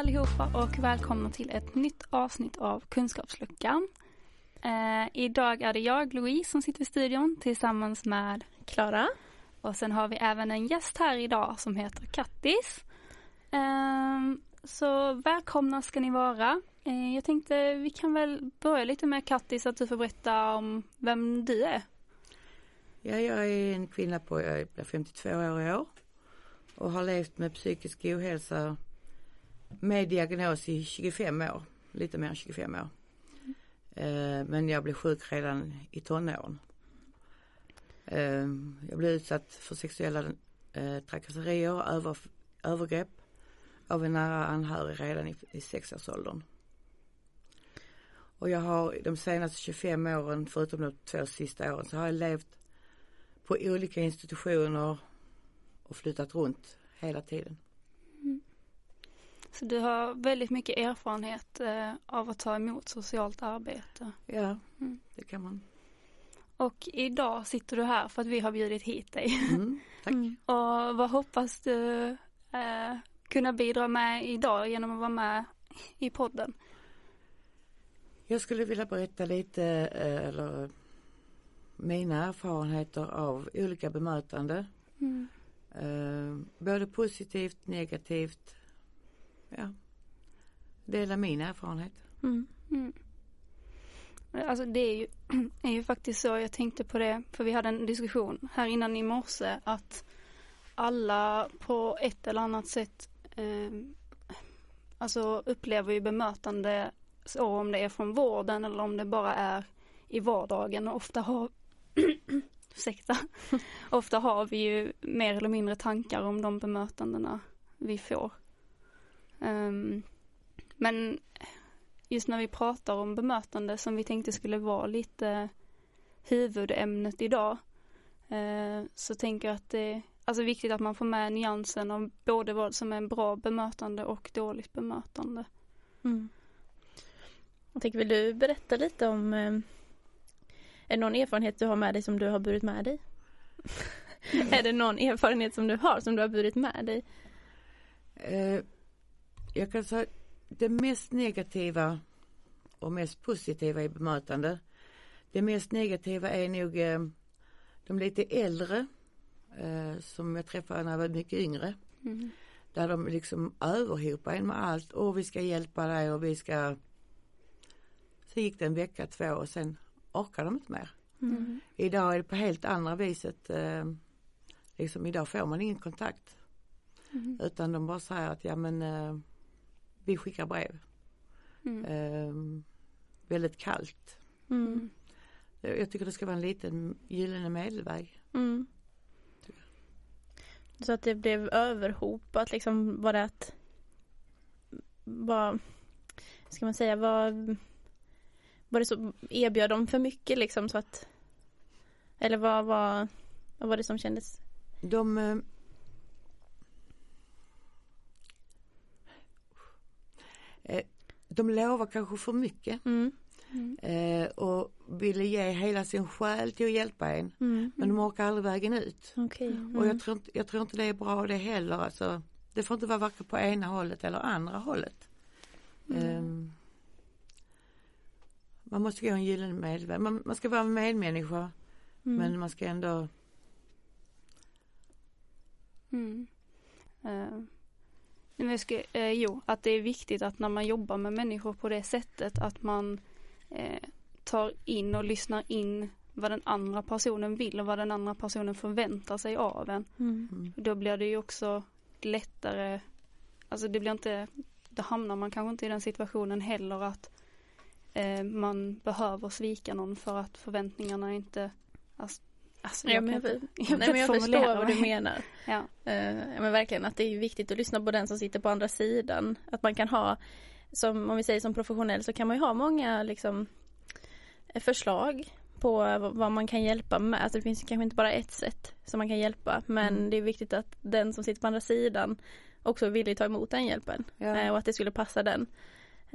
allihopa och välkomna till ett nytt avsnitt av Kunskapsluckan. Eh, idag är det jag, Louise, som sitter i studion tillsammans med Klara. Och sen har vi även en gäst här idag som heter Kattis. Eh, så välkomna ska ni vara. Eh, jag tänkte vi kan väl börja lite med Kattis, att du får berätta om vem du är. Ja, jag är en kvinna på, jag är 52 år i år och har levt med psykisk ohälsa med diagnos i 25 år, lite mer än 25 år. Eh, men jag blev sjuk redan i tonåren. Eh, jag blev utsatt för sexuella eh, trakasserier, över, övergrepp av en nära anhörig redan i, i sexårsåldern. Och jag har de senaste 25 åren, förutom de två sista åren, så har jag levt på olika institutioner och flyttat runt hela tiden. Så du har väldigt mycket erfarenhet eh, av att ta emot socialt arbete? Ja, mm. det kan man. Och idag sitter du här för att vi har bjudit hit dig. Mm, tack. Mm. Och vad hoppas du eh, kunna bidra med idag genom att vara med i podden? Jag skulle vilja berätta lite, eh, eller mina erfarenheter av olika bemötande. Mm. Eh, både positivt, negativt. Ja. Dela min erfarenhet. Mm. Mm. Alltså det är ju, är ju faktiskt så, jag tänkte på det, för vi hade en diskussion här innan i morse att alla på ett eller annat sätt eh, alltså upplever ju bemötande så om det är från vården eller om det bara är i vardagen och ofta har ursäkta, ofta har vi ju mer eller mindre tankar om de bemötandena vi får. Um, men just när vi pratar om bemötande som vi tänkte skulle vara lite huvudämnet idag uh, så tänker jag att det är alltså viktigt att man får med nyansen av både vad som är bra bemötande och dåligt bemötande. Mm. Jag tänker, vill du berätta lite om eh, är det någon erfarenhet du har med dig som du har burit med dig? är det någon erfarenhet som du har som du har burit med dig? Eh, jag kan säga det mest negativa och mest positiva i bemötande. Det mest negativa är nog eh, de lite äldre eh, som jag träffade när jag var mycket yngre. Mm. Där de liksom överhopar en med allt. och vi ska hjälpa dig och vi ska Så gick det en vecka, två och sen orkar de inte mer. Mm. Idag är det på helt andra viset. Eh, liksom idag får man ingen kontakt. Mm. Utan de bara säger att ja men eh, vi skickar brev. Mm. Eh, väldigt kallt. Mm. Jag tycker det ska vara en liten gyllene medelväg. Mm. Så att det blev överhopat liksom var det att vad ska man säga vad var det så, erbjöd de för mycket liksom så att eller vad var, vad var det som kändes? De eh, De lovar kanske för mycket. Mm. Mm. Eh, och ville ge hela sin själ till att hjälpa en. Mm. Men de orkar aldrig vägen ut. Okay. Mm. Och jag tror, inte, jag tror inte det är bra det heller. Alltså, det får inte vara varken på ena hållet eller andra hållet. Eh, man måste gå en gyllene medelväg. Man, man ska vara en medmänniska mm. men man ska ändå mm. uh. Men jag ska, eh, jo, att det är viktigt att när man jobbar med människor på det sättet att man eh, tar in och lyssnar in vad den andra personen vill och vad den andra personen förväntar sig av en. Mm. mm. Då blir det ju också lättare, alltså det blir inte, då hamnar man kanske inte i den situationen heller att eh, man behöver svika någon för att förväntningarna inte alltså, Alltså, jag, ja, men jag, jag, nej, men jag förstår vad du menar. Ja. Uh, men verkligen att det är viktigt att lyssna på den som sitter på andra sidan. Att man kan ha, som om vi säger som professionell så kan man ju ha många liksom förslag på vad man kan hjälpa med. Alltså det finns kanske inte bara ett sätt som man kan hjälpa men mm. det är viktigt att den som sitter på andra sidan också är villig ta emot den hjälpen. Ja. Uh, och att det skulle passa den.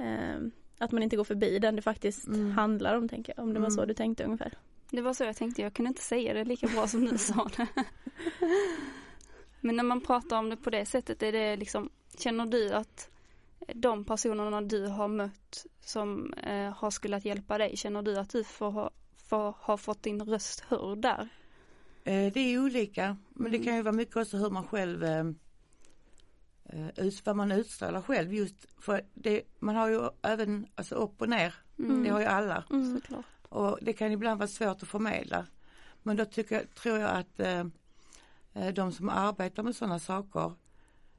Uh, att man inte går förbi den det faktiskt mm. handlar om, tänker jag. Om det var så mm. du tänkte ungefär. Det var så jag tänkte, jag kunde inte säga det lika bra som du sa det. Men när man pratar om det på det sättet, är det liksom, känner du att de personerna du har mött som eh, har skulle hjälpa dig, känner du att du får ha, får, har fått din röst hörd där? Eh, det är olika, men det mm. kan ju vara mycket också hur man själv eh, eh vad man utstrålar själv just för det, man har ju även alltså upp och ner, mm. det har ju alla. Mm. Och det kan ibland vara svårt att förmedla. Men då tycker, tror jag att eh, eh de som arbetar med sådana saker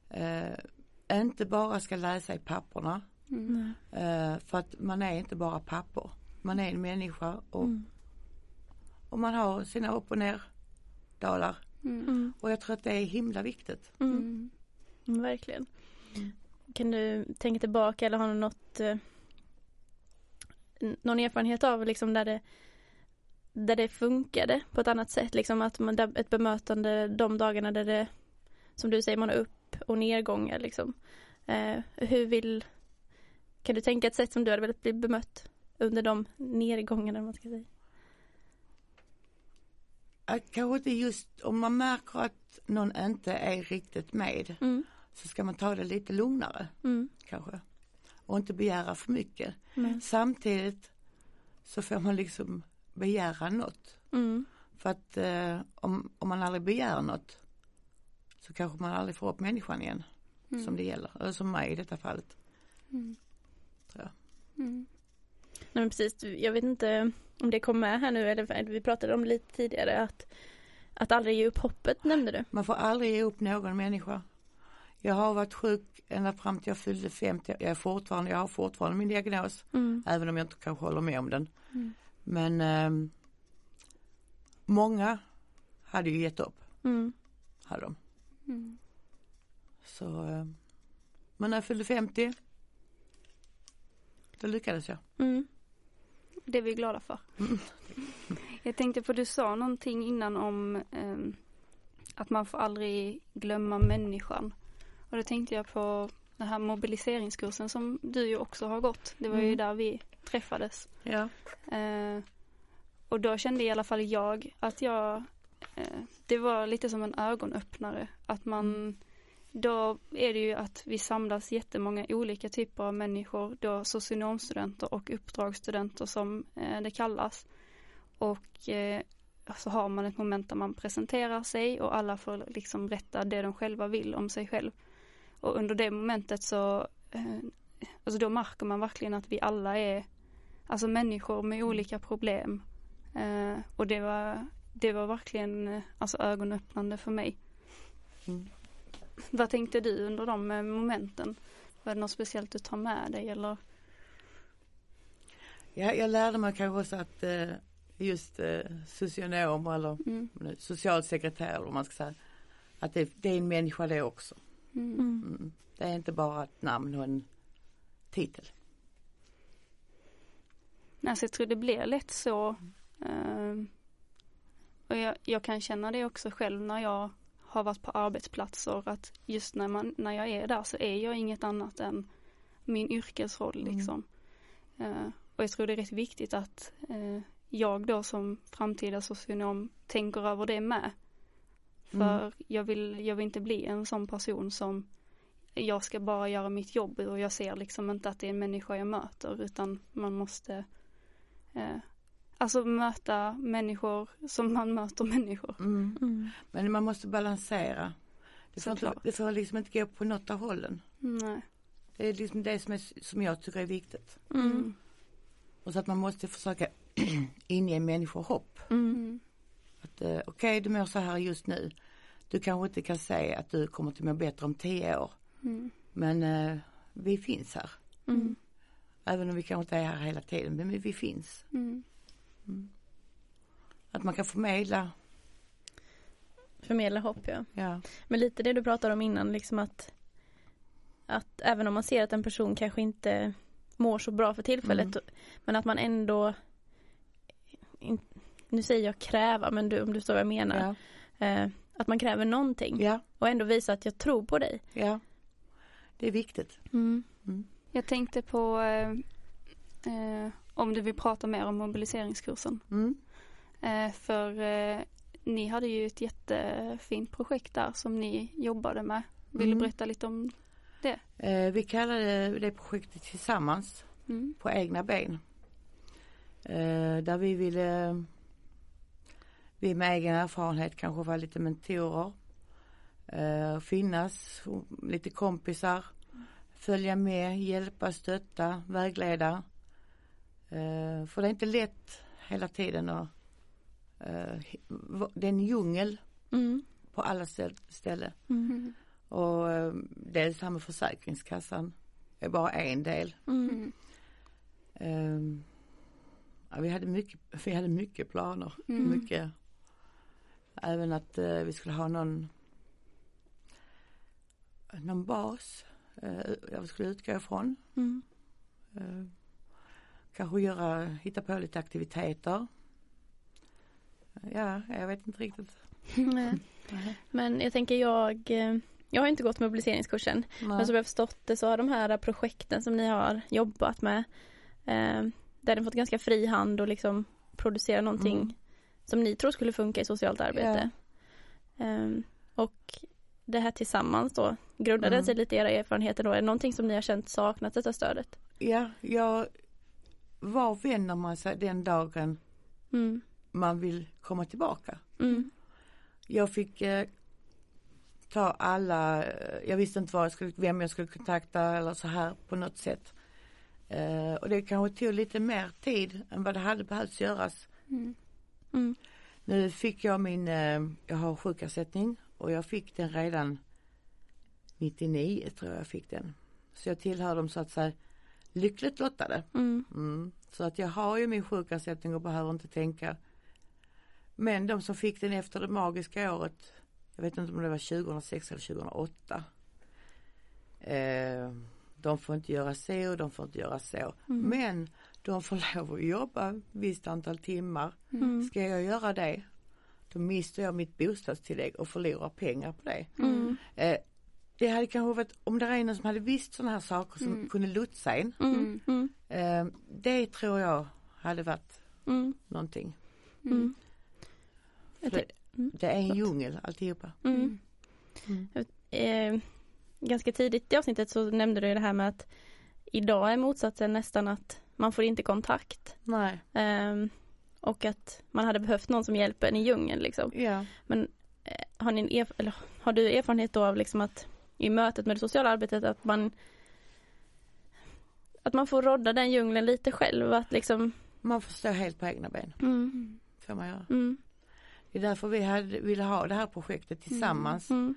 eh, inte bara ska läsa i papperna. Mm. Eh, för att man är inte bara papper. Man är en människa och, mm. och man har sina upp och ner dalar. Mm. mm. Och jag tror att det är himla viktigt. Mm. Mm. Verkligen. Kan du tänka tillbaka eller har du något eh, någon erfarenhet av liksom där det där det funkade på ett annat sätt liksom att man, ett bemötande de dagarna där det som du säger man har upp och nedgångar liksom. Eh, hur vill kan du tänka ett sätt som du hade velat bli bemött under de nedgångarna man ska säga? Kanske inte just om man märker att någon inte är riktigt med mm. så ska man ta det lite lugnare mm. kanske och inte begära för mycket. Mm. Samtidigt så får man liksom begära något. Mm. För att eh, om, om man aldrig begär något så kanske man aldrig får upp människan igen mm. som det gäller, eller som mig i detta fallet. Mm. Tror jag. Mm. Nej men precis, jag vet inte om det kom med här nu eller vi pratade om lite tidigare att att aldrig ge upp hoppet nämnde du. Man får aldrig ge upp någon människa. Jag har varit sjuk ända fram till jag fyllde 50. Jag är fortfarande, jag har fortfarande min diagnos. Mm. Även om jag inte kanske håller med om den. Mm. Men eh, många hade ju gett upp. Mm. Hade de. Mm. Så, eh, men när jag fyllde 50 då lyckades jag. Mm. Det är vi glada för. Jag tänkte på, du sa någonting innan om eh, att man får aldrig glömma människan. Och då tänkte jag på den här mobiliseringskursen som du ju också har gått. Det var mm. ju där vi träffades. Ja. Eh, och då kände i alla fall jag att jag, eh, det var lite som en ögonöppnare. Att man, mm. då är det ju att vi samlas jättemånga olika typer av människor, då socionomstudenter och uppdragsstudenter som eh, det kallas. Och eh, så har man ett moment där man presenterar sig och alla får liksom berätta det de själva vill om sig själv. Och under det momentet så, eh, alltså då märker man verkligen att vi alla är, alltså människor med olika problem. Eh, och det var, det var verkligen eh, alltså ögonöppnande för mig. Mm. Vad tänkte du under de momenten? Var det något speciellt du tar med dig eller? Ja, jag lärde mig kanske också att just socionom eller mm. socialsekreterare om man ska säga. Att det, det, är en människa det också. Mm. Mm. Det är inte bara ett namn och en titel. Alltså jag tror det blir lätt så. Uh, och jag, jag, kan känna det också själv när jag har varit på arbetsplatser att just när, man, när jag är där så är jag inget annat än min yrkesroll mm. liksom. Uh, och jag tror det är rätt viktigt att uh, jag då som framtida socionom tänker över det med. För mm. jag, vill, jag vill inte bli en sån person som jag ska bara göra mitt jobb och jag ser liksom inte att det är en människa jag möter utan man måste eh, Alltså möta människor som man möter människor. Mm. Mm. Men man måste balansera. Det får, inte, det får liksom inte gå på något av hållen. Nej. Det är liksom det som, är, som jag tycker är viktigt. Mm. Och så att man måste försöka inge människor hopp. Mm. Att eh, okej, okay, du mår så här just nu. Du kanske inte kan säga att du kommer att må bättre om tio år. Mm. Men eh, vi finns här. Mm. Även om vi kanske inte är här hela tiden, men vi finns. Mm. Mm. Att man kan förmedla Förmedla hopp ja. ja. Men lite det du pratade om innan liksom att Att även om man ser att en person kanske inte mår så bra för tillfället mm. men att man ändå in, nu säger jag kräva, men du, om du förstår vad jag menar. Ja. Eh, att man kräver någonting ja. och ändå visa att jag tror på dig. Ja, det är viktigt. Mm. Mm. Jag tänkte på eh, eh, om du vill prata mer om mobiliseringskursen. Mm. Eh, för eh, ni hade ju ett jättefint projekt där som ni jobbade med. Vill du mm. berätta lite om det? Eh, vi kallade det projektet Tillsammans mm. på egna ben. Eh, där vi ville, vi med egen erfarenhet kanske vara lite mentorer. Eh, finnas, lite kompisar, följa med, hjälpa, stötta, vägleda. Eh, för det är inte lätt hela tiden att eh, det är en djungel mm. på alla ställen. Mm. Och eh, dels här med Försäkringskassan är bara en del. Mm. Um, ja, vi, hade mycket, vi hade mycket planer. Mm. Mycket. Även att uh, vi skulle ha någon någon bas uh, jag skulle utgå ifrån. Mm. Uh, kanske göra, hitta på lite aktiviteter. Ja, jag vet inte riktigt. Men jag tänker jag jag har inte gått mobiliseringskursen. Nej. Men som jag förstått det så har de här projekten som ni har jobbat med eh, där ni fått ganska fri hand och liksom producera någonting mm. Som ni tror skulle funka i socialt arbete. Ja. Eh, och det här tillsammans då, grundade mm. sig lite i era erfarenheter då? Är det någonting som ni har känt saknat detta stödet? Ja, jag var vänder man sig den dagen mm. man vill komma tillbaka? Mm. Jag fick eh, ta alla, jag visste inte jag skulle, vem jag skulle kontakta eller så här på något sätt. Uh, och det kanske tog lite mer tid än vad det hade behövts göras. Mm. Mm. Nu fick jag min, uh, jag har sjukersättning och jag fick den redan 99 tror jag jag fick den. Så jag tillhör dem så att säga lyckligt lottade. Mm. mm. Så att jag har ju min sjukersättning och behöver inte tänka. Men de som fick den efter det magiska året jag vet inte om det var 2006 eller 2008. Eh, de får inte göra så och de får inte göra så. Mm. Men de får lov att jobba visst antal timmar. Mm. Ska jag göra det då mister jag mitt bostadstillägg och förlorar pengar på det. Mm. Eh, det hade kanske varit, om det är någon som hade visst sådana här saker som mm. kunde lotsa en. Mm. Mm. Eh, det tror jag hade varit mm. någonting. Mm. Det, Mm. Det är en djungel alltihopa. Mm. Mm. Eh, ganska tidigt i avsnittet så nämnde du det här med att idag är motsatsen nästan att man får inte kontakt. Nej. Eh, och att man hade behövt någon som hjälper en i djungeln liksom. Ja. Men eh, har, ni eller, har du erfarenhet då av liksom att i mötet med det sociala arbetet att man att man får rodda den djungeln lite själv att liksom Man får stå helt på egna ben. Mm. Får man göra. Mm. Det är därför vi hade, ville ha det här projektet tillsammans. Mm. Mm.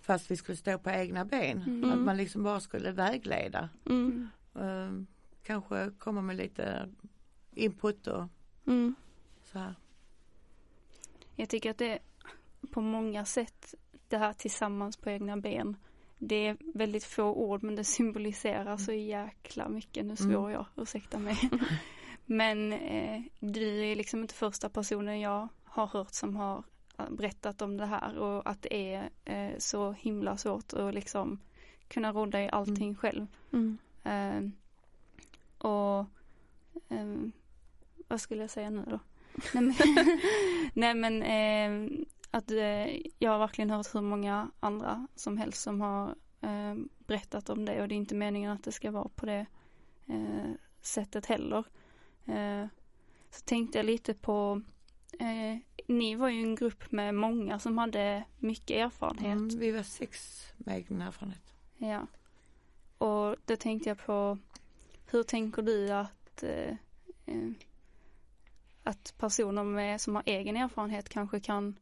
Fast vi skulle stå på egna ben. Mm. Att man liksom bara skulle vägleda. Uh, kanske komma med lite input och mm. så här. Jag tycker att det är på många sätt det här tillsammans på egna ben. Det är väldigt få ord men det symboliserar så jäkla mycket. Nu svor jag, ursäkta mig. men eh, du är liksom inte första personen jag har hört som har eh, berättat om det här och att det är eh, så himla svårt att liksom kunna rodda i allting mm. själv. Mm. Eh, och eh, vad skulle jag säga nu då? nej men, nej, men eh, att eh, jag har verkligen hört hur många andra som helst som har berättat om det och det är inte meningen att det ska vara på det sättet heller. så tänkte jag lite på Eh, ni var ju en grupp med många som hade mycket erfarenhet. Mm, vi var sex med egen erfarenhet. Ja. Och då tänkte jag på, hur tänker du att, eh, eh, att personer med, som har egen erfarenhet kanske kan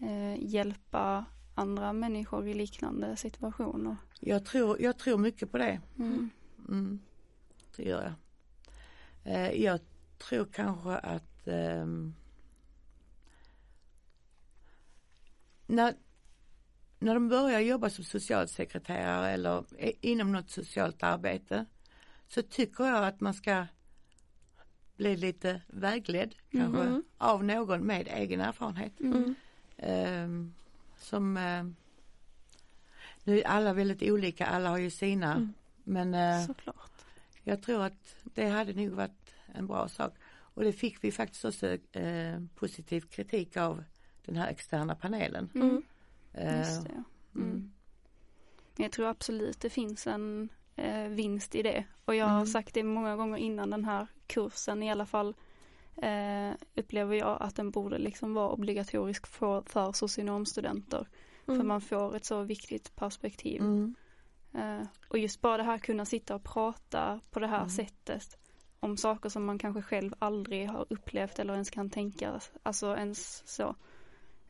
eh, hjälpa andra människor i liknande situationer? Jag tror, jag tror mycket på det. Mm. Mm, det gör jag. Eh, jag tror kanske att ehm, när, när de börjar jobba som socialsekreterare eller inom något socialt arbete så tycker jag att man ska bli lite vägledd mm. kanske mm. av någon med egen erfarenhet. Mm. Um, som uh, nu är alla väldigt olika, alla har ju sina mm. men uh, Såklart. jag tror att det hade nog varit en bra sak och det fick vi faktiskt också uh, positiv kritik av den här externa panelen. Mm. Uh, Just det. Mm. jag tror absolut det finns en eh, vinst i det. Och jag har mm. sagt det många gånger innan den här kursen i alla fall eh, upplever jag att den borde liksom vara obligatorisk för, för socionomstudenter. Mm. För man får ett så viktigt perspektiv. Mm. Eh, och just bara det här kunna sitta och prata på det här mm. sättet om saker som man kanske själv aldrig har upplevt eller ens kan tänka, alltså ens så.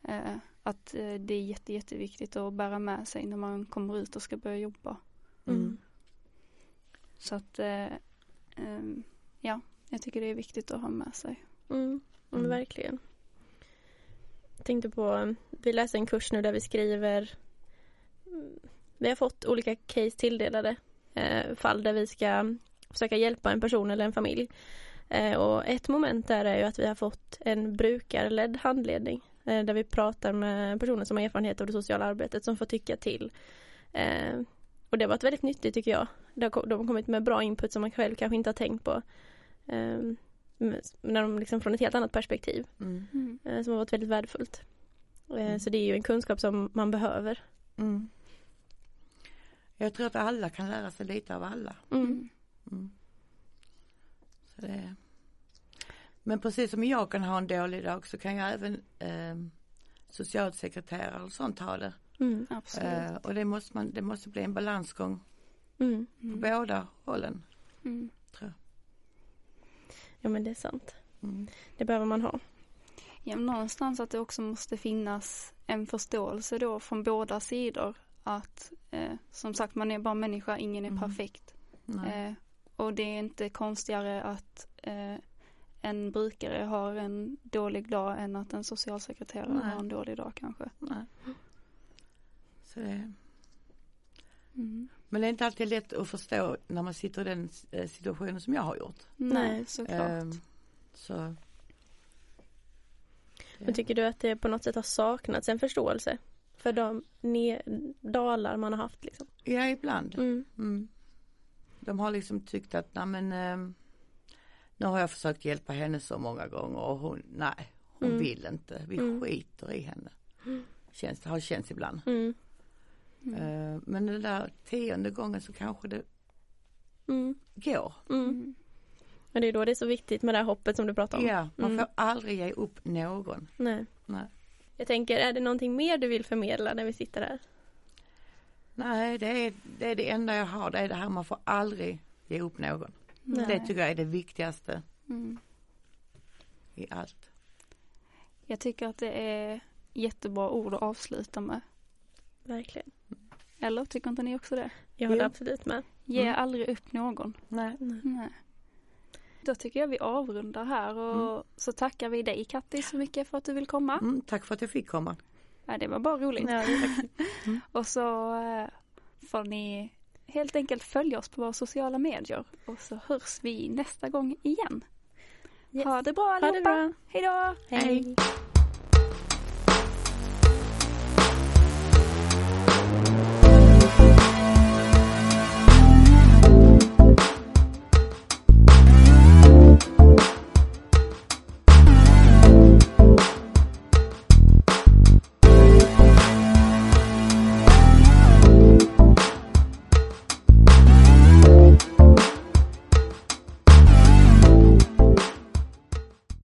Eh, att eh, det är jätte, jätteviktigt att bära med sig när man kommer ut och ska börja jobba. Mm. Så att, eh, ehm, ja, jag tycker det är viktigt att ha med sig. Mm, mm. verkligen. Jag tänkte på, vi läser en kurs nu där vi skriver Vi har fått olika case tilldelade eh, fall där vi ska försöka hjälpa en person eller en familj. Eh, och ett moment där är ju att vi har fått en brukarledd handledning eh, där vi pratar med personer som har erfarenhet av det sociala arbetet som får tycka till. Och det har varit väldigt nyttigt tycker jag. De har kommit med bra input som man själv kanske inte har tänkt på. Um, när de liksom från ett helt annat perspektiv. Mm. Uh, som har varit väldigt värdefullt. Uh, mm. Så det är ju en kunskap som man behöver. Mm. Jag tror att alla kan lära sig lite av alla. Mm. Mm. Så det... Men precis som jag kan ha en dålig dag så kan jag även eh, socialsekreterare och sånt ha det. Mm, eh, och det måste, man, det måste bli en balansgång mm. på mm. båda hållen. Mm. Tror jag. Ja men det är sant. Mm. Det behöver man ha. Ja, någonstans att det också måste finnas en förståelse då från båda sidor. Att eh, som sagt man är bara människa, ingen är mm. perfekt. Eh, och det är inte konstigare att eh, en brukare har en dålig dag än att en socialsekreterare Nej. har en dålig dag kanske. Nej. Så det... Mm. Men det är inte alltid lätt att förstå när man sitter i den eh, situationen som jag har gjort. Nej, såklart. Ähm, så. Men tycker du att det på något sätt har saknats en förståelse för de dalar man har haft liksom? Ja, ibland. Mm. Mm. De har liksom tyckt att, nej men äh, nu har jag försökt hjälpa henne så många gånger och hon, nej, hon mm. vill inte. Vi mm. skiter i henne. Känns, det har känts ibland. Mm. Mm. Men den där tionde gången så kanske det mm. går. Mm. Men det är då det är så viktigt med det här hoppet som du pratar om. Ja, man mm. får aldrig ge upp någon. Nej. Nej. Jag tänker, är det någonting mer du vill förmedla när vi sitter här? Nej, det är, det är det enda jag har. Det är det här man får aldrig ge upp någon. Nej. Det tycker jag är det viktigaste mm. i allt. Jag tycker att det är jättebra ord att avsluta med. Verkligen. Eller tycker inte ni också det? Jag håller absolut med. Ge mm. aldrig upp någon. Nej. Nej. Då tycker jag vi avrundar här och mm. så tackar vi dig Katti så mycket för att du vill komma. Mm, tack för att jag fick komma. Ja, det var bara roligt. Ja, mm. och så eh, får ni helt enkelt följa oss på våra sociala medier och så hörs vi nästa gång igen. Yes. Ha det bra allihopa. Ha det bra. Hejdå. Hej. Hej.